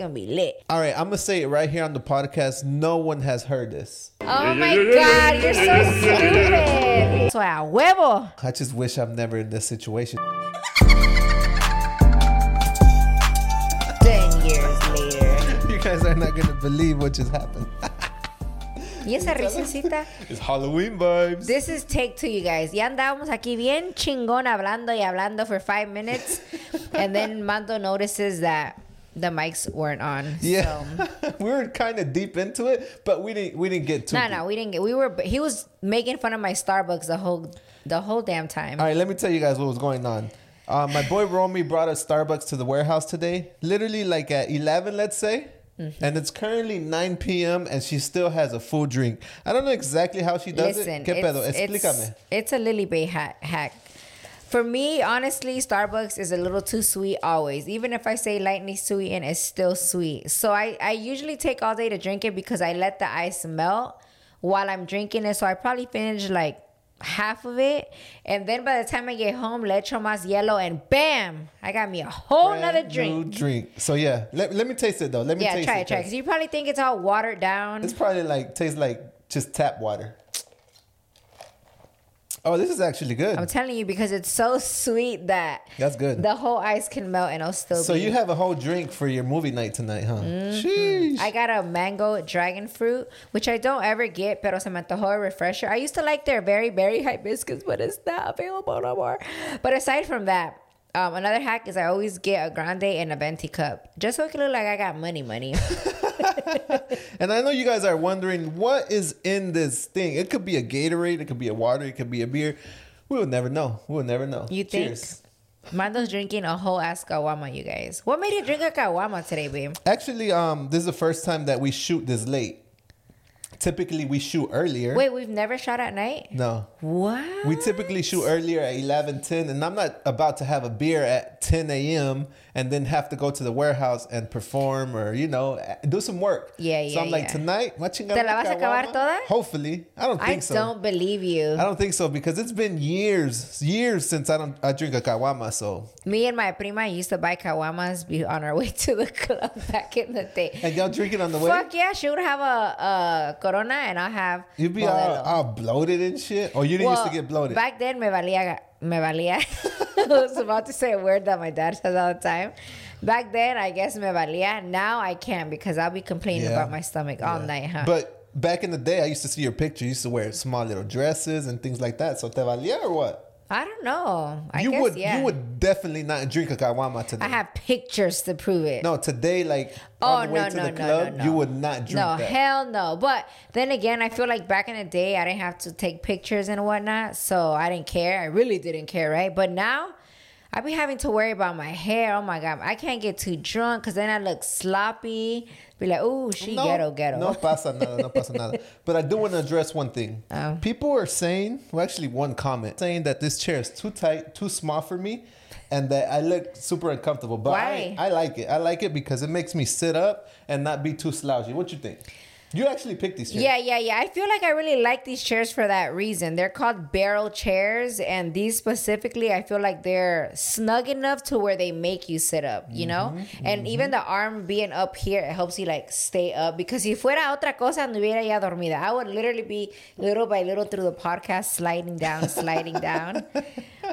gonna be lit. All right, I'm gonna say it right here on the podcast. No one has heard this. Oh my god, you're so stupid. So a huevo. I just wish I'm never in this situation. Ten years later. You guys are not gonna believe what just happened. Y esa risecita. it's Halloween vibes. This is take two, you guys. Ya andábamos aquí bien chingón hablando y hablando for five minutes. and then Mando notices that the mics weren't on. yeah, So. we were kind of deep into it, but we didn't. We didn't get too. No, deep. no, we didn't get. We were. He was making fun of my Starbucks the whole, the whole damn time. All right, let me tell you guys what was going on. Uh, my boy Romy brought us Starbucks to the warehouse today, literally like at 11, let's say. Mm-hmm. And it's currently 9 p.m. and she still has a full drink. I don't know exactly how she does Listen, it. ¿Qué pedo? it's, Explícame. it's, it's a Lily Bae hack, hack. For me, honestly, Starbucks is a little too sweet always. Even if I say lightly sweet and it's still sweet. So I, I usually take all day to drink it because I let the ice melt while I'm drinking it. So I probably finish like half of it. And then by the time I get home, le echo más yellow and bam, I got me a whole Brand nother drink. drink. So yeah, let, let me taste it though. Let me Yeah, taste try it. try it. 'cause Because you probably think it's all watered down. It's probably like tastes like just tap water. Oh, this is actually good. I'm telling you because it's so sweet that That's good. the whole ice can melt and it'll still so be. you have a whole drink for your movie night tonight, huh? Sheesh. I got a mango dragon fruit, which I don't ever get, pero se me antojó a refresher. I used to like their very, very hibiscus, but it's not available no more. But aside from that, um, another hack is I always get a grande and a venti cup, just so it can look like I got money, money. And I know you guys are wondering what is in this thing. It could be a Gatorade, it could be a water, it could be a beer. We will never know. We will never know. You think? Cheers. Mando's drinking a whole ass caguama, you guys. What made you drink a caguama today, babe? Actually, um, this is the first time that we shoot this late. Typically, we shoot earlier. Wait, we've never shot at night? No. What? We typically shoot earlier at 11, 10, and I'm not about to have a beer at 10 a.m. and then have to go to the warehouse and perform or, you know, do some work. Yeah, yeah. So I'm like, yeah. tonight, what you ¿Te la vas a acabar toda? Hopefully. I don't I think so. I don't believe you. I don't think so because it's been years, years since I don't I drink a caguama. So Me and my prima used to buy caguamas on our way to the club back in the day. and y'all drink it on the way. Fuck yeah, she would have a, a corona and I'll have You'd be all, all bloated and shit. Or you didn't used to get bloated. Back then, me valía, me valía. I was about to say a word that my dad says all the time. Back then, I guess me valía. Now I can't because I'll be complaining Yeah. about my stomach all night, huh? But back in the day, I used to see your picture. You used to wear small little dresses and things like that. So te valía or what? I don't know. I you guess would yeah. you would definitely not drink a caguama today. I have pictures to prove it. no, today like Oh on the way no to no the no club, you would not drink No that. hell no. But then again, I feel like back in the day, I didn't have to take pictures and whatnot, so I didn't care. I really didn't care, right? But now, I be having to worry about my hair. Oh my god, I can't get too drunk because then I look sloppy. Be like, oh, she ghetto ghetto. No pasa nada, no pasa nada. But I do want to address one thing. Oh. People are saying, well, actually, one comment saying that this chair is too tight, too small for me, and that I look super uncomfortable. But Why? I, I like it. I like it because it makes me sit up and not be too slouchy. What you think? You actually picked these chairs. Yeah, yeah, yeah. I feel like I really like these chairs for that reason. They're called barrel chairs, and these specifically, I feel like they're snug enough to where they make you sit up, you know? Mm-hmm, and mm-hmm. even the arm being up here, it helps you like stay up. Because if fuera otra cosa, anduviera ya dormida. I would literally be little by little through the podcast sliding down, sliding down.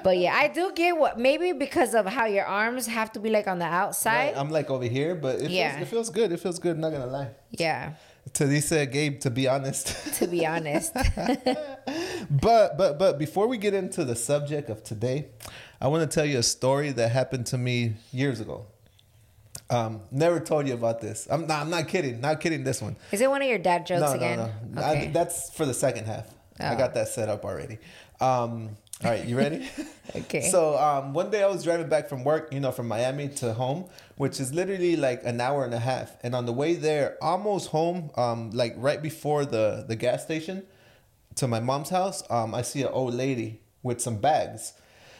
But yeah, I do get what maybe because of how your arms have to be like on the outside. Right, I'm like over here, but it, Yeah. feels, it feels good. It feels good. Not gonna lie. yeah, Teresa, Gabe, to be honest. to be honest. But but but before we get into the subject of today, I want to tell you a story that happened to me years ago. Um, never told you about this. I'm not. I'm not kidding. Not kidding. This one. Is it one of your dad jokes No, again? no, no. I- Okay. that's for the second half. I Oh. got that set up already. Um, all right, you ready? Okay. So um, one day I was driving back from work, you know, from Miami to home, which is literally like an hour and a half. And on the way there, almost home, um, like right before the the gas station, to my mom's house, um, I see an old lady with some bags,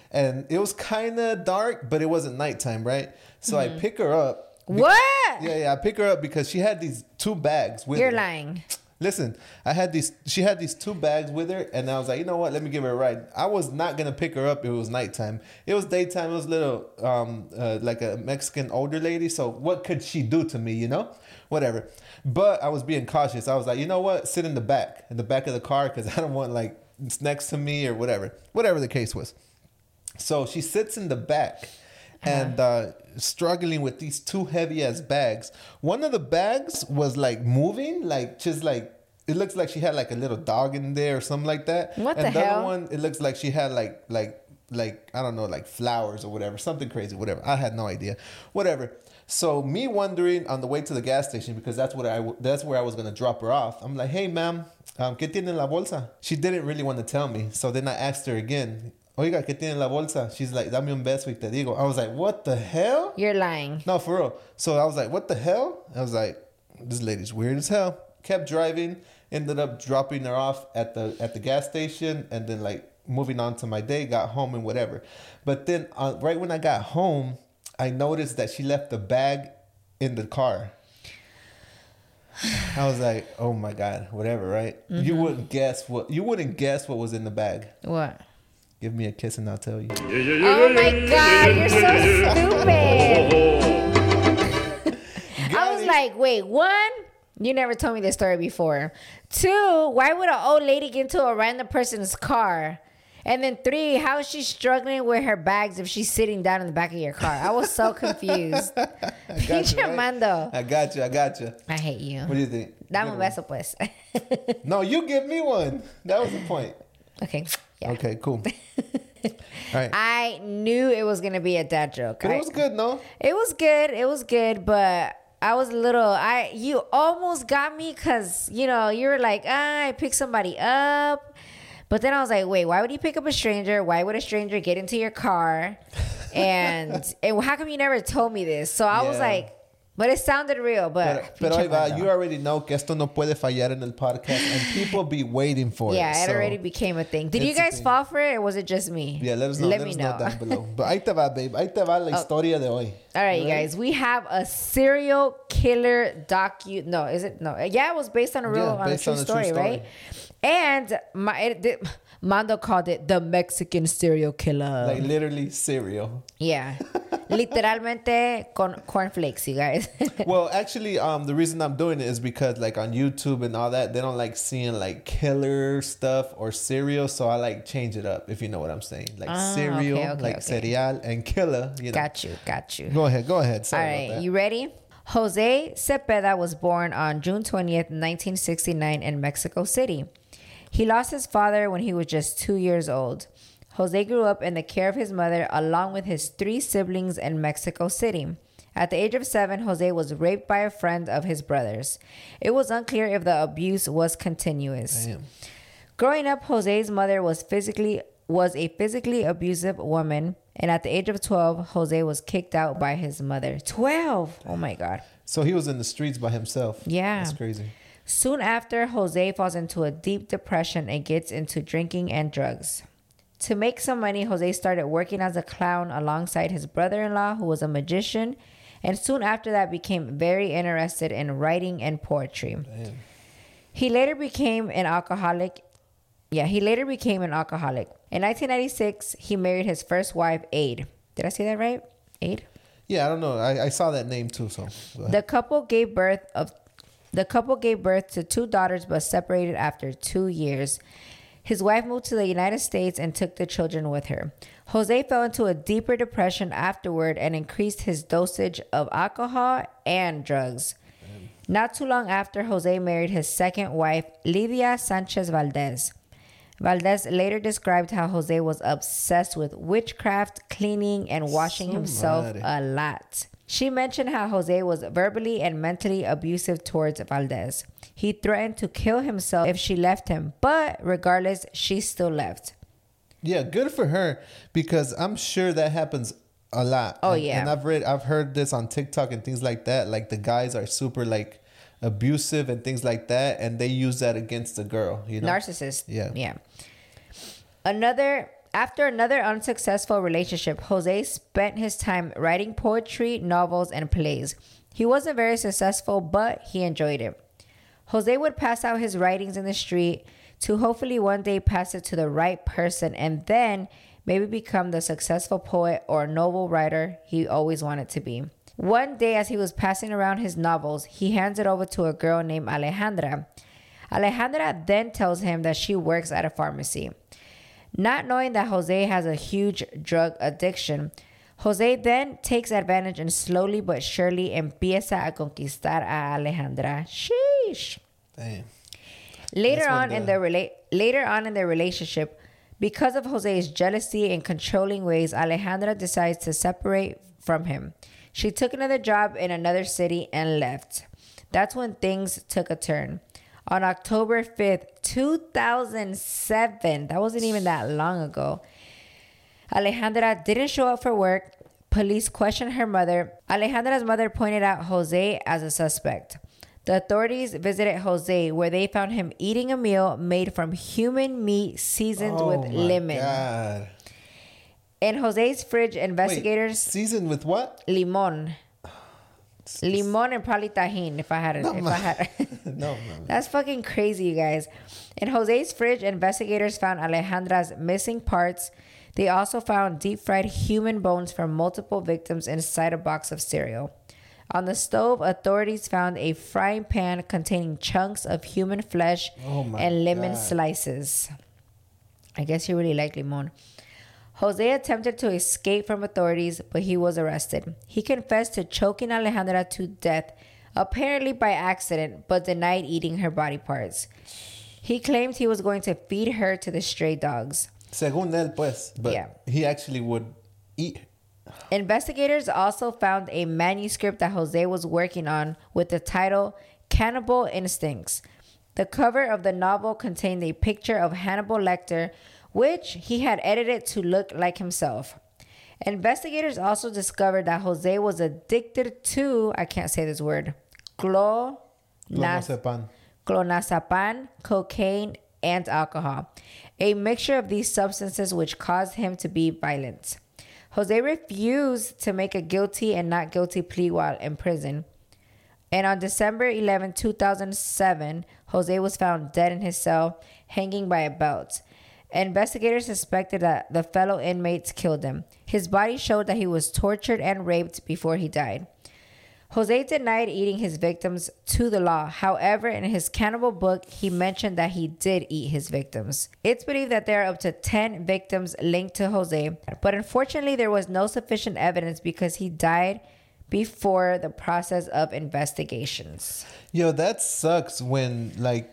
and it was kind of dark, but it wasn't nighttime, right? So I pick her up. What? Yeah, yeah, I pick her up because she had these two bags with You're her. lying. Listen, I had these. She had these two bags with her, and I was like, you know what? Let me give her a ride. I was not gonna pick her up. If it was nighttime. It was daytime. It was little, um, uh, like a Mexican older lady. So what could she do to me? You know, whatever. But I was being cautious. I was like, you know what? Sit in the back, in the back of the car, because I don't want like it's next to me or whatever, whatever the case was. So she sits in the back and uh, struggling with these two heavy ass bags. One of the bags was like moving, like just like it looks like she had like a little dog in there or something like that. What and the other hell? one, it looks like she had like like like I don't know, like flowers or whatever, something crazy, whatever. I had no idea, whatever. So me wondering on the way to the gas station because that's what I that's where I was gonna drop her off. I'm like, hey ma'am, um, ¿qué tiene en la bolsa? She didn't really want to tell me, so then I asked her again. Oiga, ¿qué tiene en la bolsa? She's like, dame un beso y te digo. I was like, what the hell? You're lying. No, for real. So I was like, what the hell? I was like, this lady's weird as hell. Kept driving, ended up dropping her off at the at the gas station, and then like moving on to my day, got home and whatever. But then uh, right when I got home, I noticed that she left the bag in the car. I was like, oh my god, whatever, right? You wouldn't guess what you wouldn't guess what was in the bag. What? Give me a kiss and I'll tell you. Oh my god, you're so stupid. I was like, wait, one, you never told me this story before. Two, why would an old lady get into a random person's car? And then three, how is she struggling with her bags if she's sitting down in the back of your car? I was so confused. I got you, Pinche right? I got you. I got you. I hate you. What do you think? Dame un beso, pues. No, you give me one. That was the point. okay. Yeah. Okay, cool. Right. I knew it was gonna be a dad joke. But it was good, no? It was good. It was good, but I was a little. I you almost got me because you know you were like, ah, I picked somebody up, but then I was like, wait, why would you pick up a stranger? Why would a stranger get into your car? And and how come you never told me this? So I was like, but it sounded real. But pero ahí va, you already know que esto no puede fallar en el podcast and people be waiting for yeah, it. Yeah, it so- already became a thing. Did you guys fall for it, or was it just me? Yeah, let us know. Let, Let, me know. Oh. know. down below. But ahí te va, babe. Ahí te va la oh. historia de hoy. All right, you guys. We have a serial killer docu. No, is it? No. Yeah, it was based on a real, Yeah, on a true on a true story, story. right? And my it, called it the Mexican serial killer. Like literally cereal. yeah, literalmente con cornflakes, you guys. well, actually, um, the reason I'm doing it is because like on YouTube and all that, they don't like seeing like killer stuff or cereal, so I like change it up. If you know what I'm saying, like Ah, cereal, okay, okay, like okay. cereal, and killer. You know. got you, got you. Go ahead, go ahead. Sorry All that. you ready? Jose Zepeda was born on June 20th, 1969, in Mexico City. He lost his father when he was just two years old. Jose grew up in the care of his mother along with his three siblings in Mexico City. At the age of seven, Jose was raped by a friend of his brother's. It was unclear if the abuse was continuous. Damn. Growing up, Jose's mother was physically was a physically abusive woman, and at the age of 12, Jose was kicked out by his mother. 12. Oh my god. So he was in the streets by himself. Yeah. That's crazy. Soon after, Jose falls into a deep depression and gets into drinking and drugs. To make some money, Jose started working as a clown alongside his brother in law, who was a magician, and soon after that became very interested in writing and poetry. Damn. He later became an alcoholic. Yeah, he later became an alcoholic. In 1996, he married his first wife, Aid. Did I say that right? Aid? Yeah, I don't know. I, I saw that name too. So. The couple gave birth of the couple gave birth to two daughters but separated after 2 years. His wife moved to the United States and took the children with her. Jose fell into a deeper depression afterward and increased his dosage of alcohol and drugs. Not too long after, Jose married his second wife, Lidia Sanchez Valdez. Valdez later described how Jose was obsessed with witchcraft, cleaning, and washing Su himself a lot. She mentioned how Jose was verbally and mentally abusive towards Valdez. He threatened to kill himself if she left him, but regardless, she still left. Yeah, good for her because I'm sure that happens a lot. Oh, And- yeah. and I've read, I've heard this on TikTok and things like that. Like the guys are super like abusive and things like that, and they use that against the girl. You know, Narcissist. Yeah. Yeah. Another after another unsuccessful relationship, Jose spent his time writing poetry, novels, and plays. He wasn't very successful, but he enjoyed it. Jose would pass out his writings in the street to hopefully one day pass it to the right person and then maybe become the successful poet or novel writer he always wanted to be. One day, as he was passing around his novels, he hands it over to a girl named Alejandra. Alejandra then tells him that she works at a pharmacy. Not knowing that Jose has a huge drug addiction, Jose then takes advantage and slowly but surely empieza a conquistar a Alejandra. Sheesh. Damn. Later on in the- their rela- later on in their relationship, because of Jose's jealousy and controlling ways, Alejandra decides to separate from him. She took another job in another city and left. That's when things took a turn. On October 5th, 2007, that wasn't even that long ago, Alejandra didn't show up for work. Police questioned her mother. Alejandra's mother pointed out Jose as a suspect. The authorities visited Jose, where they found him eating a meal made from human meat seasoned Oh with my lemon. God. In Jose's fridge, Wait, investigators seasoned with what? limon, limon and probably Tajín. If I had it, if I had. no, no. That's fucking crazy, you guys. In Jose's fridge, investigators found Alejandra's missing parts. They also found deep fried human bones from multiple victims inside a box of cereal. On the stove, authorities found a frying pan containing chunks of human flesh Oh and lemon God. slices. I guess you really like limon. Jose attempted to escape from authorities, but he was arrested. He confessed to choking Alejandra to death, apparently by accident, but denied eating her body parts. He claimed he was going to feed her to the stray dogs. Según él, pues. But Yeah. he actually would eat. Investigators also found a manuscript that Jose was working on with the title Cannibal Instincts. The cover of the novel contained a picture of Hannibal Lecter, which he had edited to look like himself. Investigators also discovered that Jose was addicted to, I can't say this word, Clonazepam. clonazepam, cocaine, and alcohol, a mixture of these substances which caused him to be violent. Jose refused to make a guilty and not guilty plea while in prison. And on December 11, 2007, Jose was found dead in his cell, hanging by a belt. Investigators suspected that the fellow inmates killed him. His body showed that he was tortured and raped before he died. Jose denied eating his victims to the law. However, in his cannibal book, he mentioned that he did eat his victims. It's believed that there are up to 10 victims linked to Jose, but unfortunately, there was no sufficient evidence because he died before the process of investigations. Yo, that sucks when like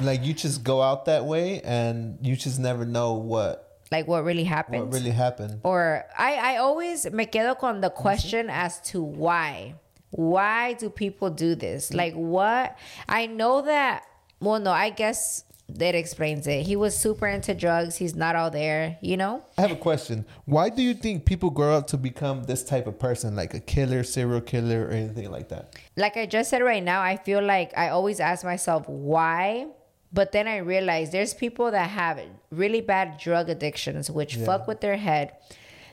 like you just go out that way and you just never know what Like what really happened. what really happened. or I, I always me quedo con the question as to why. Why do people do this? Like what? I know that. Well, no, I guess that explains it. He was super into drugs. He's not all there, you know. I have a question. Why do you think people grow up to become this type of person, like a killer, serial killer, or anything like that? Like I just said right now, I feel like I always ask myself why, but then I realize there's people that have really bad drug addictions, which fuck with their head.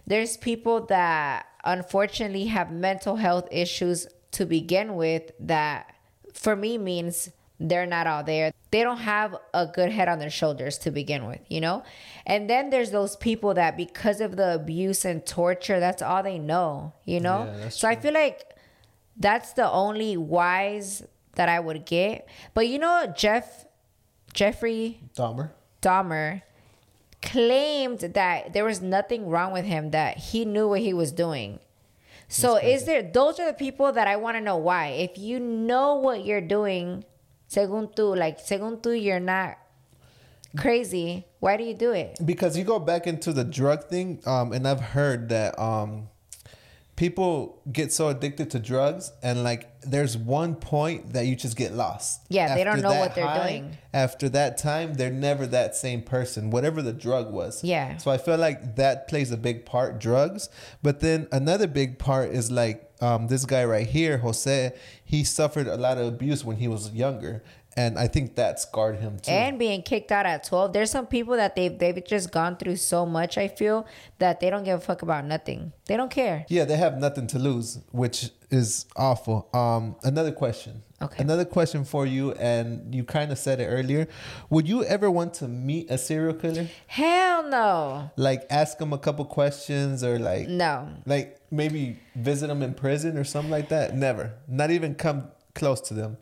There's people that unfortunately have mental health issues to begin with that for me means they're not all there. They don't have a good head on their shoulders to begin with, you know? And then there's those people that because of the abuse and torture, that's all they know, you know? Yeah, so I feel like that's the only wise that I would get. But you know, Jeff, Jeffrey Dahmer. Dahmer claimed that there was nothing wrong with him, that he knew what he was doing. So is there those are the people that I want to know why. If you know what you're doing, según tú, like según tú you're not crazy, why do you do it? Because you go back into the drug thing, um, and I've heard that um, people get so addicted to drugs, and like there's one point that you just get lost. Yeah, they don't know what they're doing. After that time, they're never that same person, whatever the drug was. Yeah. So I feel like that plays a big part, drugs. But then another big part is like um, this guy right here, Jose. He suffered a lot of abuse when he was younger. And I think that scarred him too. and being kicked out at 12 there's some people that they've they've just gone through so much i feel that they don't give a fuck about nothing they don't care yeah, they have nothing to lose, which is awful. Um, another question. Okay. Another question for you, and you kind of said it earlier. Would you ever want to meet a serial killer? hell no Like, ask them a couple questions, or like, no like maybe visit them in prison or something like that? Never. Not even come close to them,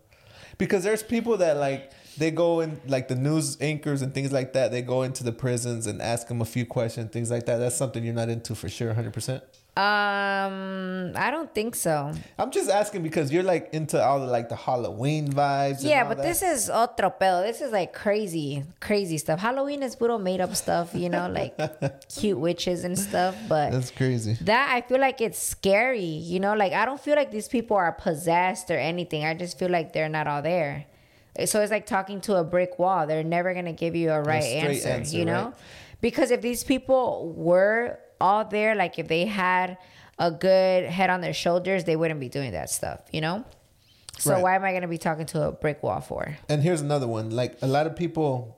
because there's people that like they go in like the news anchors and things like that. They go into the prisons and ask them a few questions, things like that. That's something you're not into for sure, hundred percent. Um i don't think so I'm just asking because you're like into all the like the Halloween vibes. yeah but that. this is otro pedo this is like crazy crazy stuff halloween is puro made up stuff you know like cute witches and stuff but that's crazy. that I feel like it's scary, you know, like I don't feel like these people are possessed or anything. I just feel like they're not all there. So it's like talking to a brick wall. They're never gonna give you a right straight answer, answer, you know? right? Because if these people were all there, like if they had a good head on their shoulders, they wouldn't be doing that stuff, you know? So Right. why am I gonna be talking to a brick wall for? And here's another one. Like a lot of people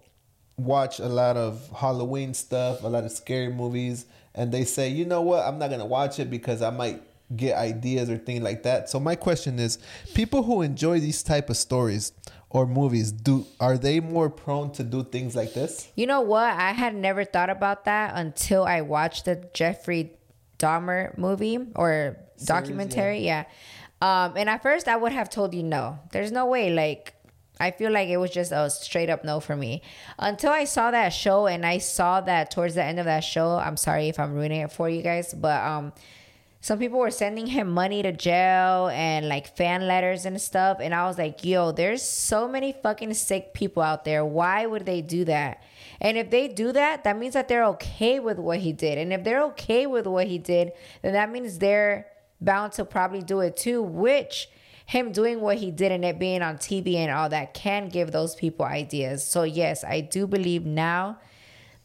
watch a lot of Halloween stuff, a lot of scary movies, and they say, you know what, I'm not gonna watch it because I might get ideas or things like that. So my question is, people who enjoy these type of stories or movies, do are they more prone to do things like this? You know what? I had never thought about that until I watched the Jeffrey Dahmer movie or documentary. Yeah. Um, and at first I would have told you no. There's no way. Like, I feel like it was just a straight up no for me until I saw that show and I saw that towards the end of that show. I'm sorry if I'm ruining it for you guys, but um, some people were sending him money to jail and like fan letters and stuff. And I was like, yo, there's so many fucking sick people out there. Why would they do that? And if they do that, that means that they're okay with what he did. And if they're okay with what he did, then that means they're bound to probably do it too, which him doing what he did and it being on TV and all that can give those people ideas. So, yes, I do believe now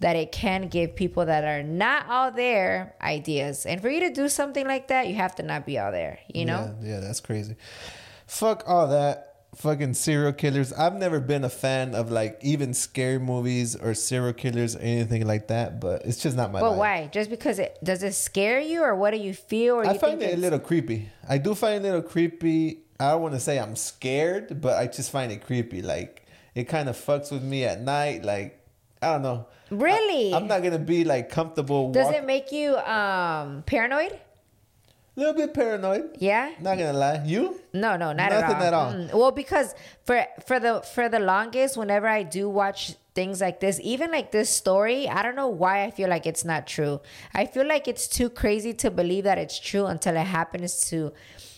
that it can give people that are not out there ideas. And for you to do something like that, you have to not be out there, you know? Yeah, yeah, that's crazy. Fuck all that. Fucking serial killers. I've never been a fan of like even scary movies or serial killers or anything like that, but it's just not my But vibe. why? Just because it does it scare you or what do you feel? Or I find it a little creepy. I do find it a little creepy. I don't want to say I'm scared, but I just find it creepy. Like it kind of fucks with me at night. Like I don't know. Really? I, am not gonna be like comfortable. Does walk- it make you um paranoid? a little bit paranoid? Yeah. Not gonna lie. You? No, no, not Nothing at all. at all. Mm. Well, because for for the for the longest, whenever I do watch things like this, even like this story, I don't know why I feel like it's not true. I feel like it's too crazy to believe that it's true until it happens to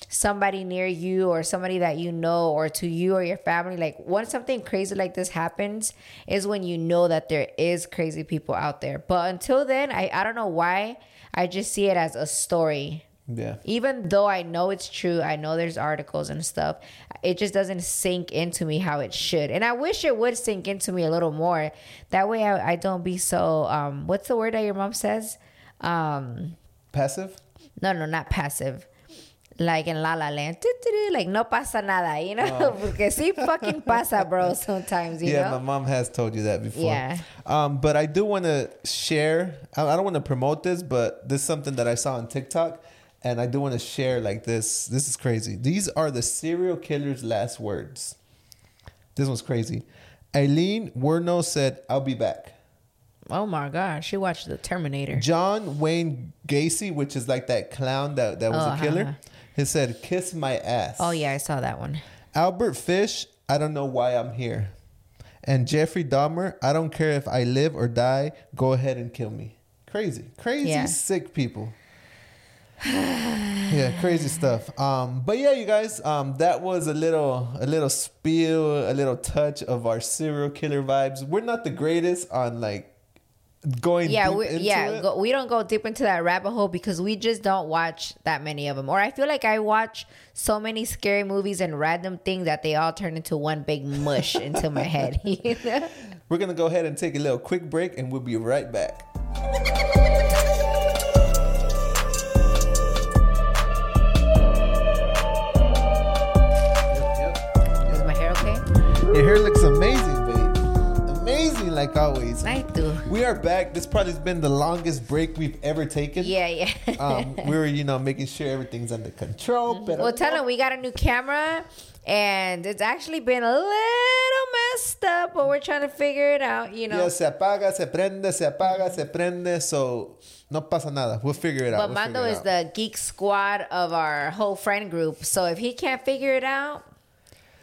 somebody near you or somebody that you know or to you or your family like when something crazy like this happens is when you know that there is crazy people out there but until then i, I don't know why i just see it as a story Yeah. even though I know it's true, I know there's articles and stuff, it just doesn't sink into me how it should. And I wish it would sink into me a little more. That way I, I don't be so um what's the word that your mom says? Um Passive? no no not passive. Like in La La Land, like no pasa nada, you know? Porque sí fucking pasa, bro, sometimes, you yeah, know? my mom has told you that before. Yeah. Um, but I do want to share. I don't want to promote this, but this is something that I saw on TikTok, and I do want to share like this. This is crazy. These are the serial killer's last words. This one's crazy. Aileen Werno said, "I'll be back." Oh my god, she watched the Terminator. John Wayne Gacy, which is like that clown that, that was Oh, a killer, uh-huh. He said, "Kiss my ass." Oh yeah, I saw that one. Albert Fish, I don't know why I'm here. And Jeffrey Dahmer, I don't care if I live or die, go ahead and kill me. Crazy. Crazy Yeah. sick people. yeah, crazy stuff. Um, but yeah, you guys, um, that was a little a little spiel, a little touch of our serial killer vibes. We're not the greatest on like going yeah we into yeah go, we don't go deep into that rabbit hole because we just don't watch that many of them or i feel like i watch so many scary movies and random things that they all turn into one big mush into my head you know? We're gonna go ahead and take a little quick break and we'll be right back. Like always. I do. We are back. This probably has been the longest break we've ever taken. Yeah, yeah. Um, we were, you know, making sure everything's under control. But well, tell them we got a new camera, and it's actually been a little messed up, but we're trying to figure it out. You know. Yeah, se apaga, se prende, se apaga, se prende. So no pasa nada. We'll figure it out. But We'll Mando is out. the geek squad of our whole friend group. So if he can't figure it out,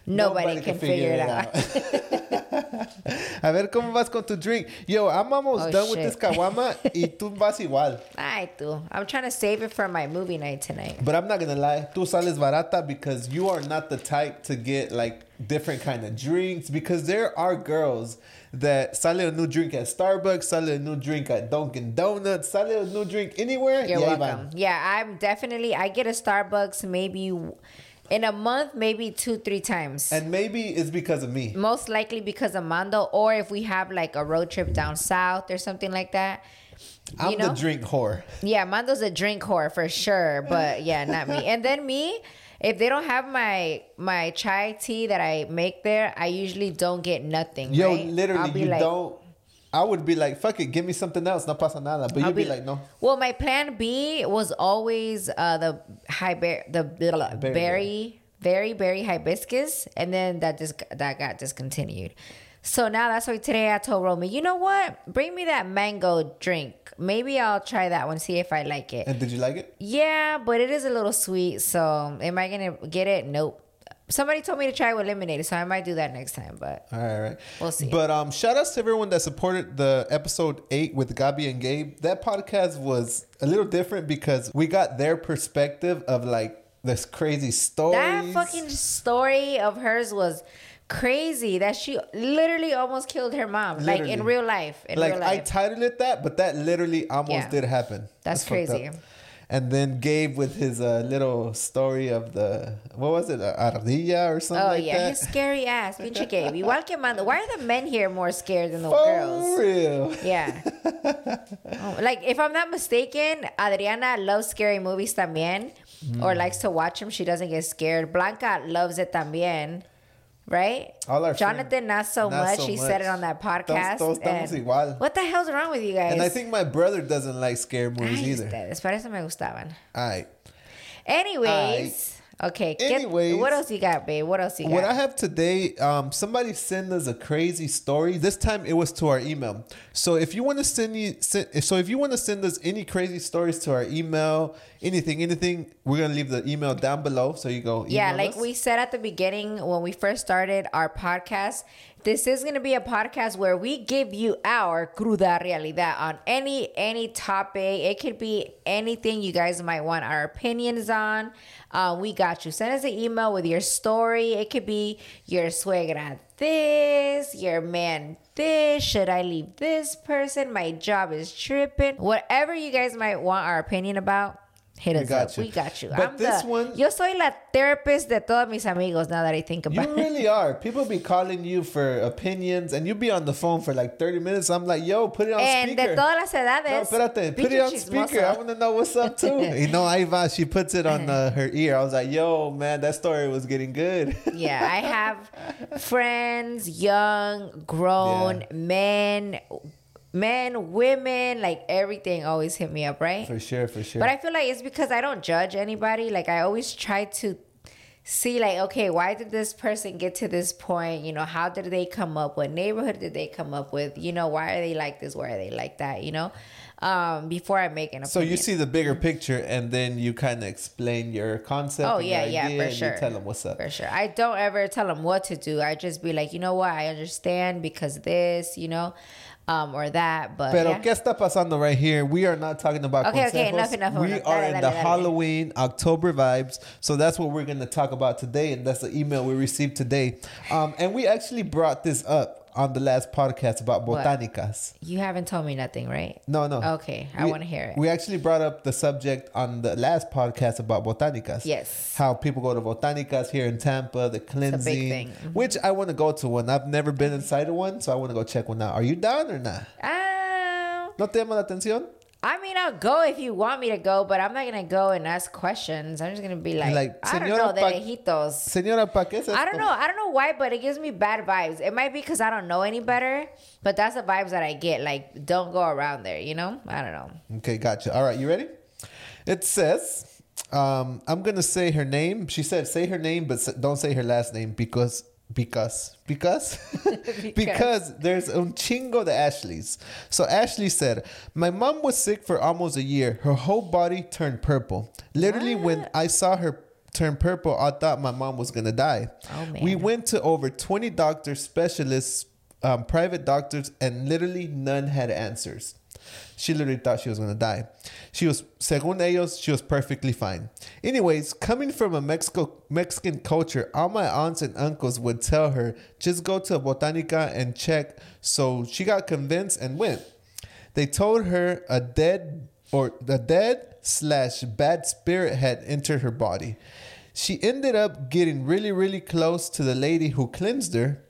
nobody, can, figure, it out. A ver cómo vas con tu drink. Yo, I'm almost Oh, done with shit. this caguama y tú vas igual. I do. I'm trying to save it for my movie night tonight. But I'm not gonna lie, tú sales barata because you are not the type to get like different kind of drinks because there are girls that sale a new drink at Starbucks, sale a new drink at Dunkin' Donuts, sale a new drink anywhere. You're y ahí welcome. van. Yeah, I'm definitely. I get a Starbucks maybe in a month, maybe two, three times. And maybe it's because of me. Most likely because of Mando, or if we have like a road trip down south or something like that. I'm you know? the drink whore. Yeah, Mando's a drink whore for sure, but yeah, not me. And then me, if they don't have my my chai tea that I make there, I usually don't get nothing. Yo, right? literally, you like- don't. I would be like, fuck it, give me something else, no pasa nada. But I'll you'd be, like, no. Well, my plan B was always uh, the high bear, the blah, Berry. berry, very berry hibiscus, and then that just that got discontinued. So now that's why today I told Romy, you know what? Bring me that mango drink. Maybe I'll try that one, see if I like it. And did you like it? Yeah, but it is a little sweet. So am I gonna get it? Nope. Somebody told me to try with lemonade, so I might do that next time. But All right, right. We'll see. But um, shout outs to everyone that supported the episode eight with Gabi and Gabe. That podcast was a little different because we got their perspective of like this crazy story. that fucking story of hers was crazy. That she literally almost killed her mom, like in real life. In like real I titled it that, but that literally almost Yeah. did happen. That's fucked crazy. And then Gabe with his uh, little story of the what was it, ardilla or something oh like yeah, that. his scary ass, pinche Gabe. Igual que Mando. Why are the men here more scared than the For girls? real. Yeah. Oh, like if I'm not mistaken, Adriana loves scary movies también, Mm. or likes to watch them. She doesn't get scared. Blanca loves it también, right? All our Jonathan friends. not so Not much. so he said it on that podcast. todos igual. What the hell's wrong with you guys? And I think my brother doesn't like scary movies Ay, either. ustedes, para eso me gustaban. All right. Anyways, okay. get- Anyways. what else you got, babe? What else you got? What I have today, um, somebody sent us a crazy story. This time it was to our email. So if you want to send you, send, so if you want to send us any crazy stories to our email, anything, anything, we're gonna leave the email down below. So you go. yeah, like us. we said at the beginning when we first started our podcast, this is going to be a podcast where we give you our cruda realidad on any any topic. It could be anything you guys might want our opinions on. Uh, we got you. Send us an email with your story. It could be your suegra this, your man this. Should I leave this person? My job is tripping. Whatever you guys might want our opinion about. Hit us got up. you. We got you. But I'm this the, one- Yo soy la therapist de todos mis amigos now that I think You about it. really are. People be calling you for opinions, and you be on the phone for like thirty minutes. I'm like, yo, put it on And speaker. de todas las edades. No, espérate. Put it on chismoso. speaker. I want to know what's up too. you know, Iva, she puts it on uh, her ear. I was like, yo, man, that story was getting good. yeah, I have friends, young, grown, Yeah. men, men, women, like everything always hit me up, right? for sure, for sure. But I feel like it's because I don't judge anybody. Like I always try to see like, okay, why did this person get to this point? You know, how did they come up? What neighborhood did they come up with? You know, why are they like this? Why are they like that? You know? Um, before I make an opinion. so you see the bigger picture, and then you kind of explain your concept. Oh yeah, your yeah, for and sure. You tell them what's up. For sure. I don't ever tell them what to do. I just be like, you know what? I understand because this, you know, um, or that. But Pero yeah. qué está pasando right here? We are not talking about Okay, okay, enough, enough, We enough. are Dale, in dale, the dale. Halloween October vibes, so that's what we're going to talk about today, and that's the email we received today. Um, and we actually brought this up on the last podcast about What? botanicas. you haven't told me nothing, right? No, no. Okay, I want to hear it. We actually brought up the subject on the last podcast about botanicas. Yes. How people go to botanicas here in Tampa, the cleansing, thing. Mhm. which I want to go to one. I've never been inside of one, so I want to go check one out. Are you down or not? Um, ¿No te llama la atención? I mean, I'll go if you want me to go, but I'm not gonna go and ask questions. I'm just gonna be like, Like, I don't "Señora, know, de pa- lejitos. Señora, ¿pa qué es I don't know. I don't know why, but it gives me bad vibes. It might be because I don't know any better, but that's the vibes that I get. Like, don't go around there. You know? I don't know. Okay, gotcha. All right, you ready? It says, um, I'm gonna say her name. She said, "Say her name, but don't say her last name because because because because there's un chingo de Ashleys." So Ashley said, "My mom was sick for almost a year. Her whole body turned purple. Literally, when I saw her." Turn purple. I thought my mom was gonna die. Oh, man. We went to over 20 doctors, specialists, um, private doctors, and literally none had answers. She literally thought she was gonna die. She was, según ellos, she was perfectly fine. Anyways, coming from a Mexico Mexican culture, all my aunts and uncles would tell her just go to a Botanica and check. So she got convinced and went. They told her a dead or the dead slash bad spirit had entered her body. She ended up getting really, really close to the lady who cleansed her.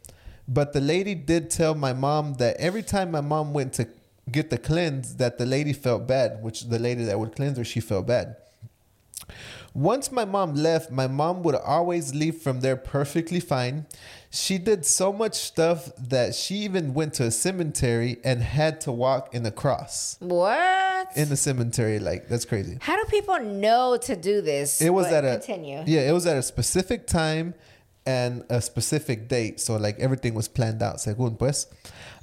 But the lady did tell my mom that every time my mom went to get the cleanse, that the lady felt bad, which the lady that would cleanse her, she felt bad. Once my mom left, my mom would always leave from there perfectly fine. She did so much stuff that she even went to a cemetery and had to walk in a cross What? in the cemetery. Like that's crazy. How do people know to do this? It was But at a continue. yeah, it was at a specific time and a specific date. So like everything was planned out. Según pues,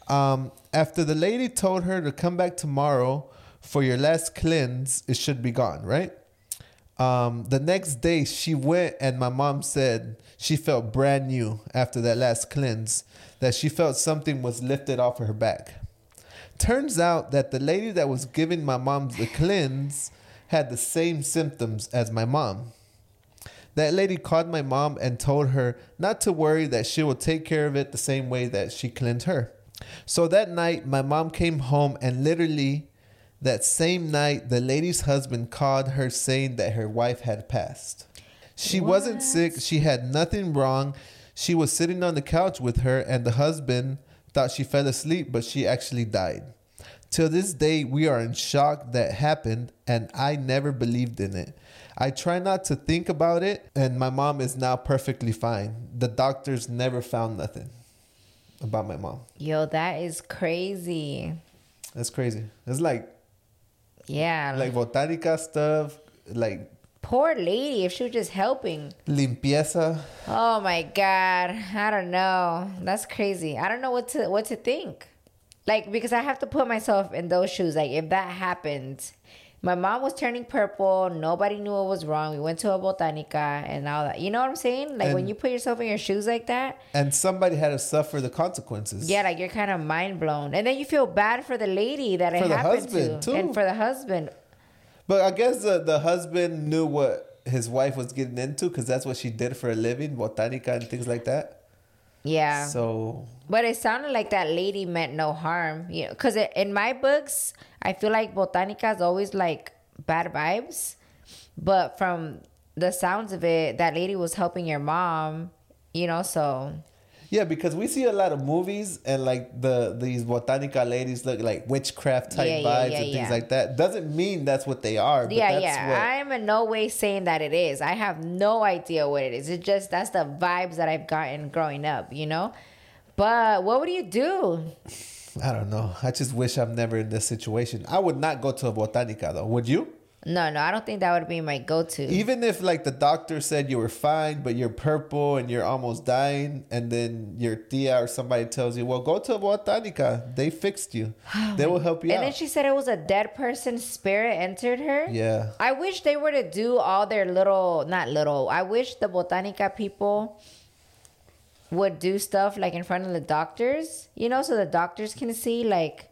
um, after the lady told her to come back tomorrow for your last cleanse, it should be gone, right? Um, the next day she went and my mom said she felt brand new after that last cleanse, that she felt something was lifted off of her back. Turns out that the lady that was giving my mom the cleanse had the same symptoms as my mom. That lady called my mom and told her not to worry that she will take care of it the same way that she cleansed her. So that night, my mom came home and literally that same night, the lady's husband called her saying that her wife had passed. She wasn't sick, she had nothing wrong. She was sitting on the couch with her, and the husband thought she fell asleep, but she actually died. Till this day, we are in shock that happened, and I never believed in it. I try not to think about it, and my mom is now perfectly fine. The doctors never found nothing about my mom. Yo, that is crazy. That's crazy. It's like Yeah. like botanica stuff, like Poor lady, if she was just helping. limpieza. Oh my god, I don't know. That's crazy. I don't know what to what to think. Like because I have to put myself in those shoes. Like if that happened, my mom was turning purple. Nobody knew what was wrong. We went to a botanica and all that. You know what I'm saying? Like when you put yourself in your shoes like that, And somebody had to suffer the consequences. yeah, like you're kind of mind blown, and then you feel bad for the lady that it For the happened husband, to, too. and for the husband. But I guess the, the husband knew what his wife was getting into because that's what she did for a living, botanica and things like that. Yeah. So But it sounded like that lady meant no harm, you know, because in my books, I feel like Botanica is always like bad vibes. But from the sounds of it, that lady was helping your mom, you know, so yeah, because we see a lot of movies and like the these botanica ladies look like witchcraft type Yeah, yeah, vibes yeah, and things like that. Doesn't mean that's what they are. But yeah, yeah. What, I am in no way saying that it is. I have no idea what it is. It just that's the vibes that I've gotten growing up, you know? But what would you do? I don't know. I just wish I'm never in this situation. I would not go to a botanica though. Would you? No, no, I don't think that would be my go to. Even if like the doctor said you were fine, but you're purple and you're almost dying, and then your tia or somebody tells you, "Well, go to a botanica. They fixed you. they will help you And out." then she said it was a dead person's spirit entered her. yeah, I wish they were to do all their little, not little. I wish the Botanica people would do stuff like in front of the doctors, you know, so the doctors can see like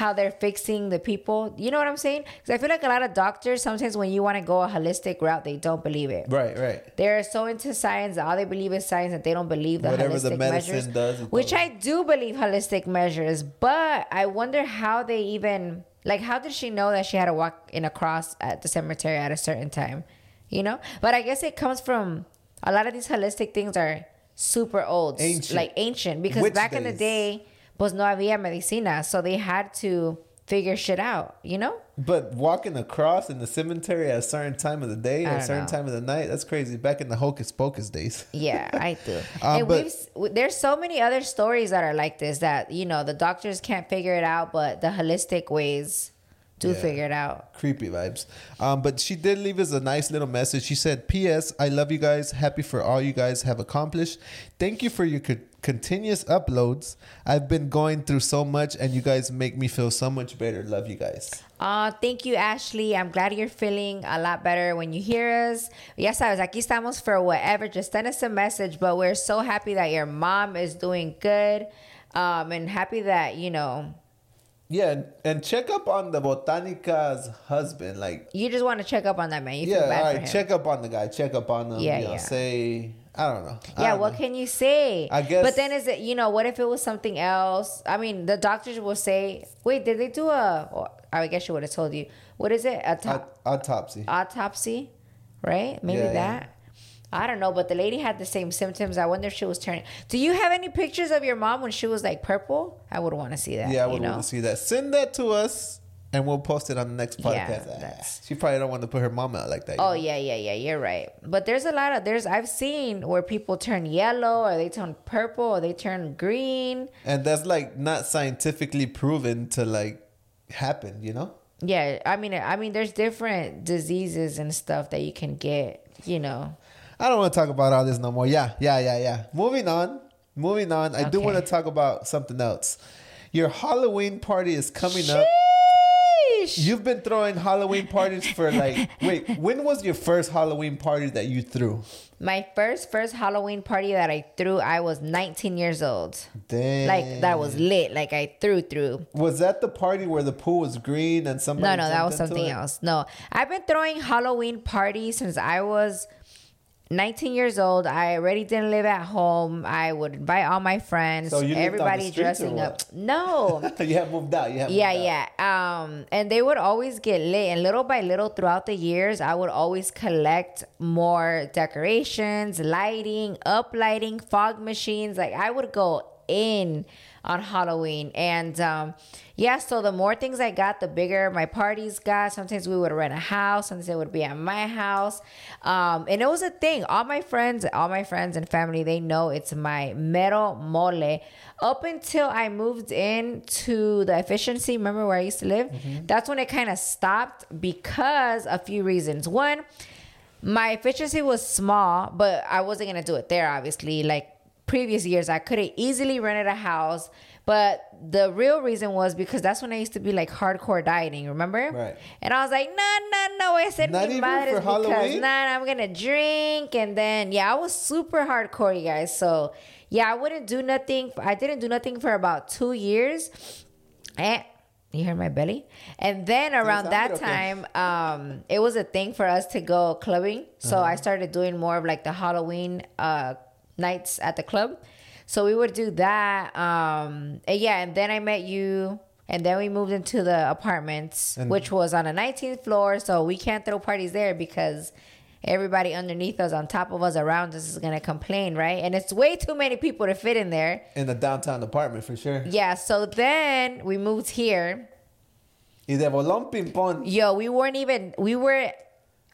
how they're fixing the people. You know what I'm saying? Because I feel like a lot of doctors sometimes when you want to go a holistic route, they don't believe it. right, right. They're so into science, all they believe is science, that they don't believe the Whatever holistic the medicine measures. does, which. I do believe holistic measures, but I wonder how they even like. How did she know that she had to walk in a cross at the cemetery at a certain time? You know, but I guess it comes from a lot of these holistic things are super old, Ancient. like ancient, because back in the day, pues no había medicina, so they had to figure shit out, you know? But walking across in the cemetery at a certain time of the day, at a certain know. time of the night, that's crazy. Back in the hocus pocus days. Yeah, I do. Uh, and but- we've there's so many other stories that are like this that you know the doctors can't figure it out, but the holistic ways do Yeah. figure it out. Creepy vibes. Um, but she did leave us a nice little message. She said, P.S. I love you guys. Happy for all you guys have accomplished. Thank you for your co- continuous uploads. I've been going through so much, and you guys make me feel so much better. Love you guys. Uh, thank you, Ashley. I'm glad you're feeling a lot better when you hear us. Ya sabes, aquí estamos for whatever. Just send us a message. But we're so happy that your mom is doing good, um, and happy that you know Yeah, and, check up on the Botanica's husband. Like, you just want to check up on that man. You feel yeah, all him. check up on the guy. Check up on him. Yeah, you know, yeah. Say, I don't know. I Yeah, don't what know. can you say? I guess- But then is it, you know, what if it was something else? I mean, the doctors will say, wait, did they do a, or I guess she would have told you, what is it? A top, Aut- autopsy. autopsy, right? Maybe Yeah, yeah. that. I don't know, but the lady had the same symptoms. I wonder if she was turning. Do you have any pictures of your mom when she was like purple? I would want to see that. Yeah, I would want to see that. Send that to us, and we'll post it on the next podcast. Ah, that's- she probably don't want to put her mom out like that. Oh know? yeah, yeah, yeah. You're right. But there's a lot of there's I've seen where people turn yellow or they turn purple or they turn green. and that's like not scientifically proven to like happen. You know? Yeah, I mean, I mean, there's different diseases and stuff that you can get. You know, I don't want to talk about all this no more. Yeah, yeah, yeah, yeah. Moving on. Moving on. I do want to talk about something else. Your Halloween party is coming up. Sheesh. You've been throwing Halloween parties for like wait, when was your first Halloween party that you threw? My first first Halloween party that I threw, I was 19 years old. Damn. Like that was lit. Like I threw through. Was that the party where the pool was green and somebody? No, no, that was something it? else. No, I've been throwing Halloween parties since I was 19 years old. I already didn't live at home. I would invite all my friends. So you lived on the everybody dressing up. No. you have moved out. You have Yeah, moved out. yeah. Um, and they would always get lit, and little by little throughout the years, I would always collect more decorations, lighting, up lighting, fog machines. Like I would go in on Halloween, and um, yeah. So the more things I got, the bigger my parties got. Sometimes we would rent a house, sometimes it would be at my house, um, and it was a thing. All my friends, all my friends and family, they know it's my mero mole. Up until I moved in to the efficiency, remember where I used to live? That's when it kind of stopped because a few reasons. One, my efficiency was small, but I wasn't gonna do it there, obviously. Like previous years, I could have easily rented a house. But the real reason was because that's when I used to be like hardcore dieting, remember? Right. And I was like, no, no, no, a hacer Not mi even for because Halloween? nah, I'm gonna drink and then yeah, I was super hardcore, you guys. So yeah, I wouldn't do nothing. I didn't do nothing for about two years. And you heard my belly. And then around that okay. time, um, it was a thing for us to go clubbing. So Uh-huh. I started doing more of like the Halloween uh, nights at the club. So we would do that. Um, and yeah, and then I met you. And then we moved into the apartments, And- which was on the 19th floor. So we can't throw parties there because everybody underneath us, on top of us, around us is going to complain, right? And it's way too many people to fit in there. In the downtown apartment for sure. Yeah. So then we moved here. Y de bolón ping pong. Yo, we weren't even, we were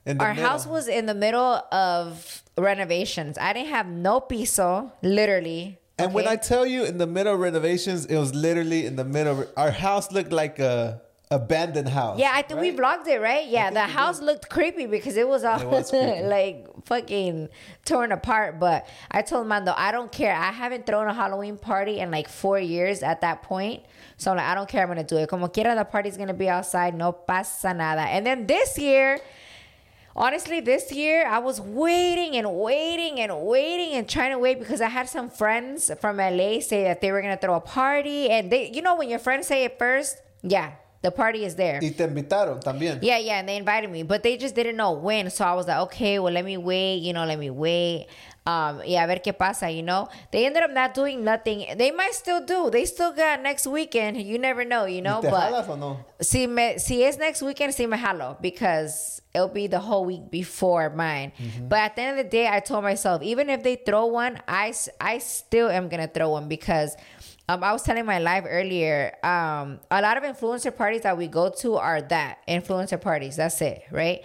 our middle. house was in the middle of renovations. I didn't have no piso, literally. And when? I tell you in the middle of renovations, it was literally in the middle. Our house looked like a abandoned house. yeah, I think we right? vlogged it, right? Yeah, the we house looked creepy because it was all It was like fucking torn apart. But I told Mando, I don't care. I haven't thrown a Halloween party in like four years at that point. So I'm like, I don't care. I'm gonna do it. Como quiera, the party's gonna be outside. No pasa nada. And then this year. Honestly, this year I was waiting and waiting and waiting and trying to wait because I had some friends from LA say that they were gonna throw a party, and they, you know, when your friends say it first, yeah, the party is there. Y te invitaron también. Yeah, yeah, and they invited me, but they just didn't know when. So I was like, okay, well, let me wait, you know, let me wait. Um, yeah, a ver qué pasa, you know? They ended up not doing nothing. They might still do. They still got next weekend. You never know, you know? ¿Te but jalas o no? si, me, si es next weekend, si me jalo because it'll be the whole week before mine. Mm-hmm. But at the end of the day, I told myself, even if they throw one, I, I still am going to throw one because um, I was telling my live earlier, um, a lot of influencer parties that we go to are that influencer parties. That's it, right?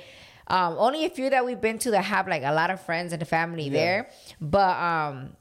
Um, only a few that we've been to that have like a lot of friends and family there. But um,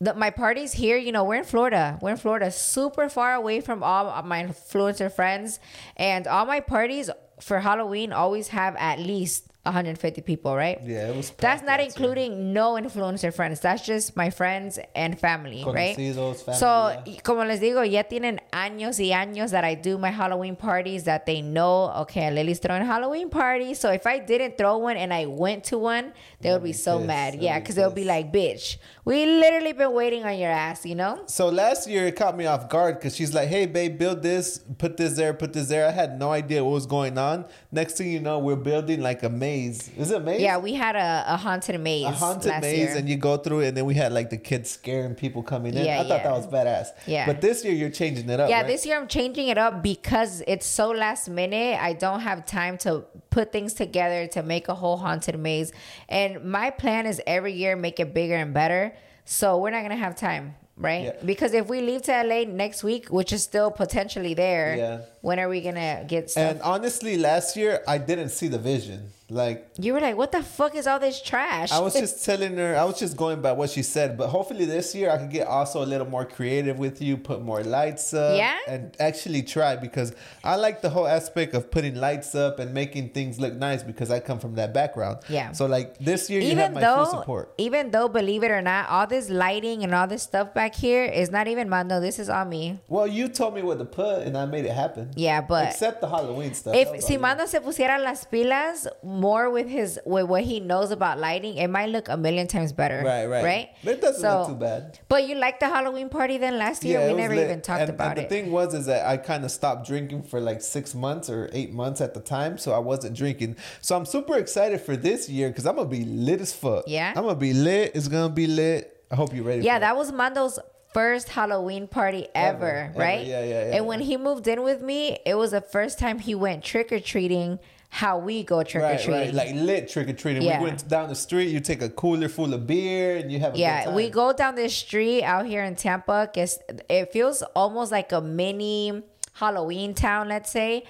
the, my parties here, you know, we're in Florida. We're in Florida, super far away from all of my influencer friends. And all my parties for Halloween always have at least 150 people, right? Yeah, it was. That's not including no influencer friends. That's just my friends and family, right? Conocidos, family, so, yeah. como les digo, ya tienen años y años that I do my Halloween parties that they know, okay, Lily's throwing Halloween party. So if I didn't throw one and I went to one, they would be so pissed. mad. Yeah, be because they'll be like, bitch, we literally been waiting on your ass, you know? So last year it caught me off guard because she's like, "Hey, babe, build this, put this there, put this there." I had no idea what was going on. Next thing you know, we're building like a maze. Is it a maze? Yeah, we had a, a haunted maze. a haunted maze, year. and you go through it, and then we had like the kids scaring people coming in. Yeah, I thought that was badass. Yeah. But this year you're changing it up. Yeah, right? this year I'm changing it up because it's so last minute. I don't have time to put things together to make a whole haunted maze. And my plan is every year make it bigger and better. So we're not gonna have time, right? Yeah. Because if we leave to LA next week, which is still potentially there, Yeah. when are we gonna get stuff? And honestly, last year I didn't see the vision. Like you were like, "What the fuck is all this trash?" I was just telling her, I was just going by what she said. But hopefully this year I could get also a little more creative with you, put more lights up, Yeah? and actually try because I like the whole aspect of putting lights up and making things look nice because I come from that background. Yeah. So like this year you have even my though, full support. even though, believe it or not, all this lighting and all this stuff back here is not even Mando. This is on me. Well, you told me what to put, and I made it happen. Yeah, but Except the Halloween stuff. If si. Mando se pusiera las pilas more with his with what he knows about lighting, it might look a million times better. Right, right. right. But it doesn't look too bad. But you liked the Halloween party then last year? it we never lit. even talked and, about and it. The thing was, is that I kind of stopped drinking for like six months or eight months at the time, so I wasn't drinking. So I'm super excited for this year because I'm gonna be lit as fuck. Yeah? I'm gonna be lit. It's gonna be lit. I hope you're ready. yeah, that was Mando's first Halloween party ever, Ever, ever. right? Yeah, yeah, yeah. And when he moved in with me, it was the first time he went trick or treating. How we go trick or treating? right, like lit trick or treating. Yeah. We went down the street. You take a cooler full of beer and you have Yeah, we go down this street out here in Tampa. It's, it feels almost like a mini Halloween town, let's say.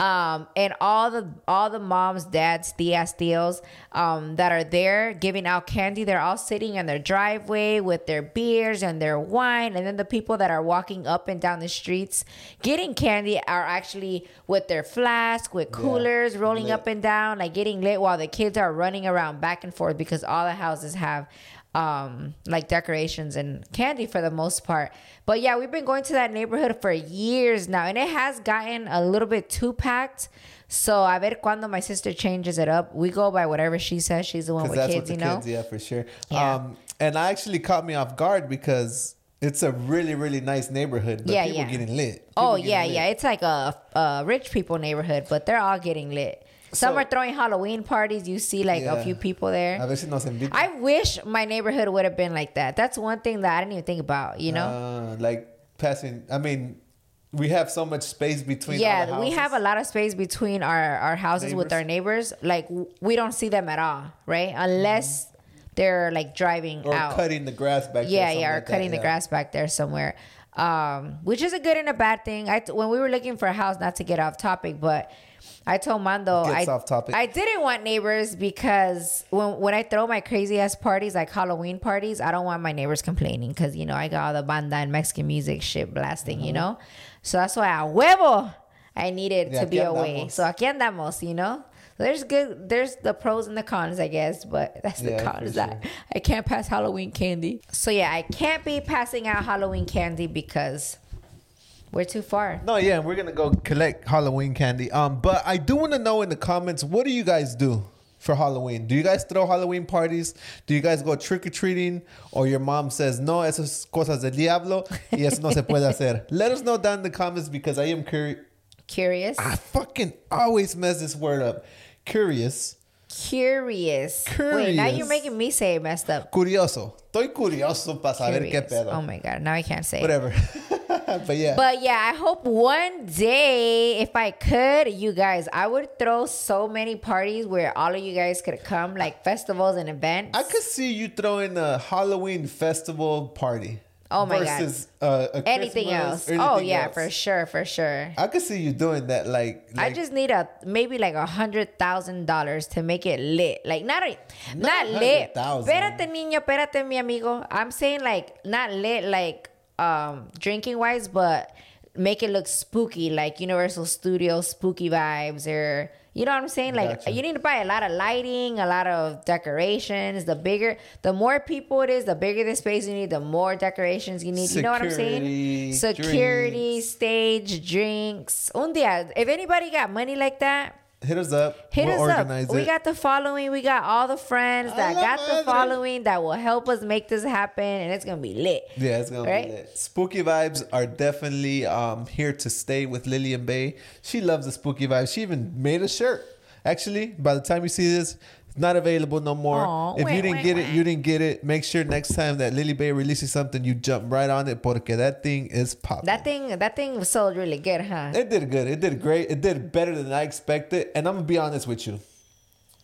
Um, and all the all the moms, dads, tias, tios, um, that are there giving out candy, they're all sitting in their driveway with their beers and their wine. And then the people that are walking up and down the streets getting candy are actually with their flask, with coolers, rolling lit. up and down, like getting lit while the kids are running around back and forth because all the houses have um like decorations and candy for the most part but yeah we've been going to that neighborhood for years now and it has gotten a little bit too packed so a ver cuando my sister changes it up we go by whatever she says she's the one with kids you the know kids, yeah, for sure. Yeah. Um, and I actually caught me off guard because it's a really, really nice neighborhood. But Yeah, people yeah. getting lit. oh People yeah getting yeah lit. it's like a, a rich people neighborhood but they're all getting lit some So- are throwing halloween parties you see like Yeah. a few people there A ver nos. I wish my neighborhood would have been like that. That's one thing that I didn't even think about, you know? Uh, like passing. I mean, we have so much space between. the yeah, we have a lot of space between our, our houses with our neighbors. Like, we don't see them at all, right? Unless they're like driving or out. cutting the grass back. there, yeah, yeah, or like that, cutting the yeah. grass back there somewhere. Um, which is a good and a bad thing. I when we were looking for a house, not to get off topic, but I told Mando I. I didn't want neighbors because when when I throw my crazy ass parties like Halloween parties, I don't want my neighbors complaining because you know I got all the banda and Mexican music shit blasting, you know. So that's why I huevo I needed Yeah, to be away. andamos. So aquí andamos, you know. There's good. There's the pros and the cons, I guess, but that's the Yeah, con for is that sure. I can't pass Halloween candy. So yeah, I can't be passing out Halloween candy because we're too far. No, yeah, we're gonna go collect Halloween candy. Um, but I do want to know in the comments what do you guys do for Halloween? Do you guys throw Halloween parties? Do you guys go trick or treating? Or your mom says no, esas cosas del diablo y eso no se puede hacer. Let us know down in the comments because I am curious. Curious. I fucking always mess this word up. Curious curious. Curious. Wait, now you're making me say it messed up. Curioso. Estoy curioso para saber qué pedo. Oh my god, now I can't say it. Whatever. but yeah. But yeah, I hope one day, if I could, you guys, I would throw so many parties where all of you guys could come, like festivals and events. I could see you throwing a Halloween festival party. Oh my God. versus, Uh, anything else. or Oh yeah, else. for sure, for sure. I could see you doing that. Like, I just need a maybe like a hundred thousand dollars to make it lit. Like not a, not, lit. 100,000. Espérate, niño, espérate, mi amigo. I'm saying like not lit like um drinking wise, but make it look spooky, like Universal Studios spooky vibes or you know what I'm saying? Like Gotcha. you need to buy a lot of lighting, a lot of decorations. The bigger, the more people it is, the bigger the space you need, the more decorations you need. you know what I'm saying? Security, Security, drinks. stage, drinks. Un día, if anybody got money like that, hit us up. hit we'll us up. We it. got the following. We got all the friends that got the following that will help us make this happen, and it's gonna be lit. Yeah, it's gonna Right? be lit. Spooky vibes are definitely um here to stay with Lily and Bae. She loves the spooky vibes. She even made a shirt. Actually, by the time you see this, not available no more. If you didn't wah, get it, you didn't get it. Make sure next time that Lily Bae releases something, you jump right on it porque that thing is popping. That thing, that thing sold really good, huh? It did good. It did great. It did better than I expected. And I'm gonna be honest with you.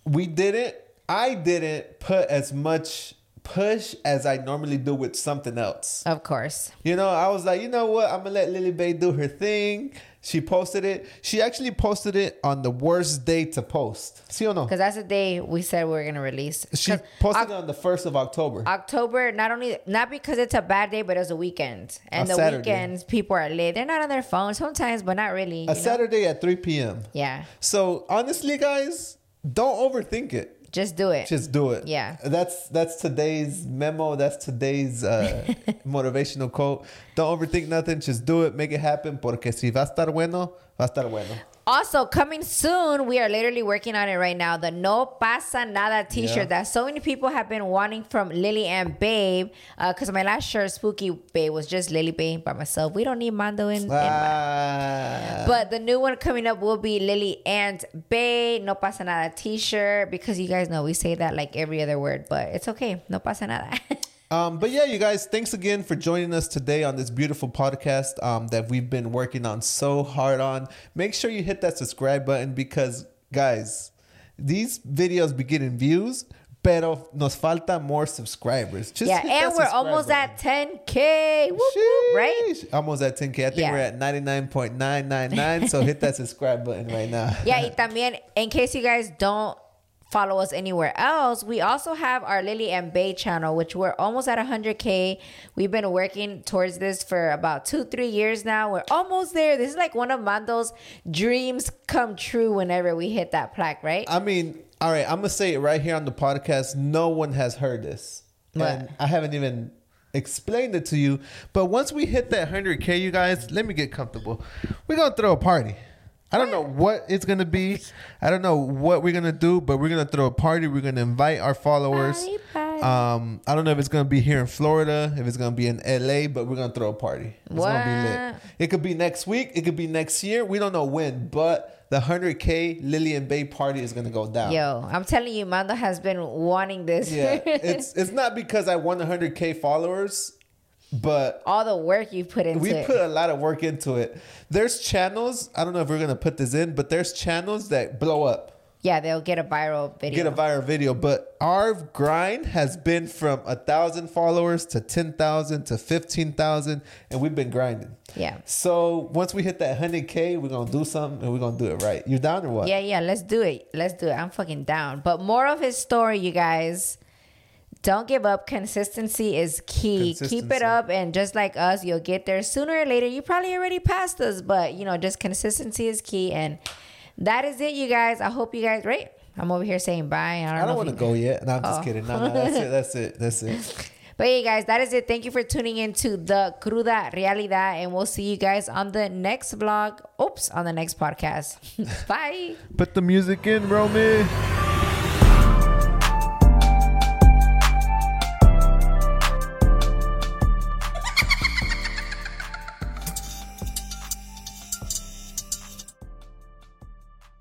We didn't. I didn't put as much push as I normally do with something else. Of course. You know, I was like, you know what? I'm gonna let Lily Bae do her thing. She posted it. She actually posted it on the worst day to post. See or no? Because that's the day we said we were gonna release. She posted Oc- it on the first of October. October, not only not because it's a bad day, but it's a weekend, and A the Saturday. weekends people are late. They're not on their phones sometimes, but not really. you know? A Saturday at 3 p.m. Yeah, So honestly, guys, don't overthink it. Just do it. Just do it. Yeah. That's that's today's memo. That's today's uh, motivational quote. Don't overthink nothing. Just do it. Make it happen. Porque si va a estar bueno, va a estar bueno. Also, coming soon, we are literally working on it right now. The No Pasa Nada t shirt Yeah. that so many people have been wanting from Lily and Babe. Because my last shirt, Spooky Babe, was just Lily Babe by myself. We don't need Mando in. in Ah. but the new one coming up will be Lily and Babe. No Pasa Nada t shirt. Because you guys know we say that like every other word, but it's okay. No Pasa Nada. Um, but yeah, you guys, thanks again for joining us today on this beautiful podcast um, that we've been working on so hard on. Make sure you hit that subscribe button because, guys, these videos be getting views, pero nos falta more subscribers. Just yeah, and we're almost button. at 10K. Whoop, whoop, right? Almost at 10K. I think Yeah. we're at 99.999. so hit that subscribe button right now. Yeah, y también, in case you guys don't follow us anywhere else, we also have our Lily and Bae channel, which we're almost at 100K. We've been working towards this for about two, three years now. We're almost there. This is like one of Mando's dreams come true whenever we hit that plaque, right? I mean, all right, I'm gonna say it right here on the podcast. No one has heard this, What? and I haven't even explained it to you. But once we hit that 100k, you guys, let me get comfortable. We're gonna throw a party. I don't know what it's gonna be. I don't know what we're gonna do, but we're gonna throw a party. We're gonna invite our followers. Party, party. Um, I don't know if it's gonna be here in Florida, if it's gonna be in LA, but we're gonna throw a party. It's gonna be lit. What? It could be next week. It could be next year. We don't know when, but the 100K Lily and Bae party is going to go down. Yo, I'm telling you, Mando has been wanting this. Yeah. it's it's not because I want 100K followers, but All the work you put into it. we it. put a lot of work into it. There's channels, I don't know if we're to put this in, but there's channels that blow up. yeah, they'll get a viral video. Get a viral video, but our grind has been from a thousand followers to ten thousand to fifteen thousand, and we've been grinding. yeah. So once we hit that hundred k, we're gonna do something, and we're gonna do it right. You down or what? Yeah, yeah, let's do it. Let's do it. I'm fucking down. But more of his story, you guys. Don't give up. Consistency is key. Keep it up, and just like us, you'll get there sooner or later. You probably already passed us, but you know, just consistency is key. And that is it, you guys. I hope you guys. Right? I'm over here saying bye. I don't, I don't want to go yet. No, I'm just Oh. kidding. No, no, that's it. That's it. That's it. But hey, guys, that is it. Thank you for tuning in to the Cruda Realidad, and we'll see you guys on the next vlog. Oops, on the next podcast. Bye. Put the music in, Romy.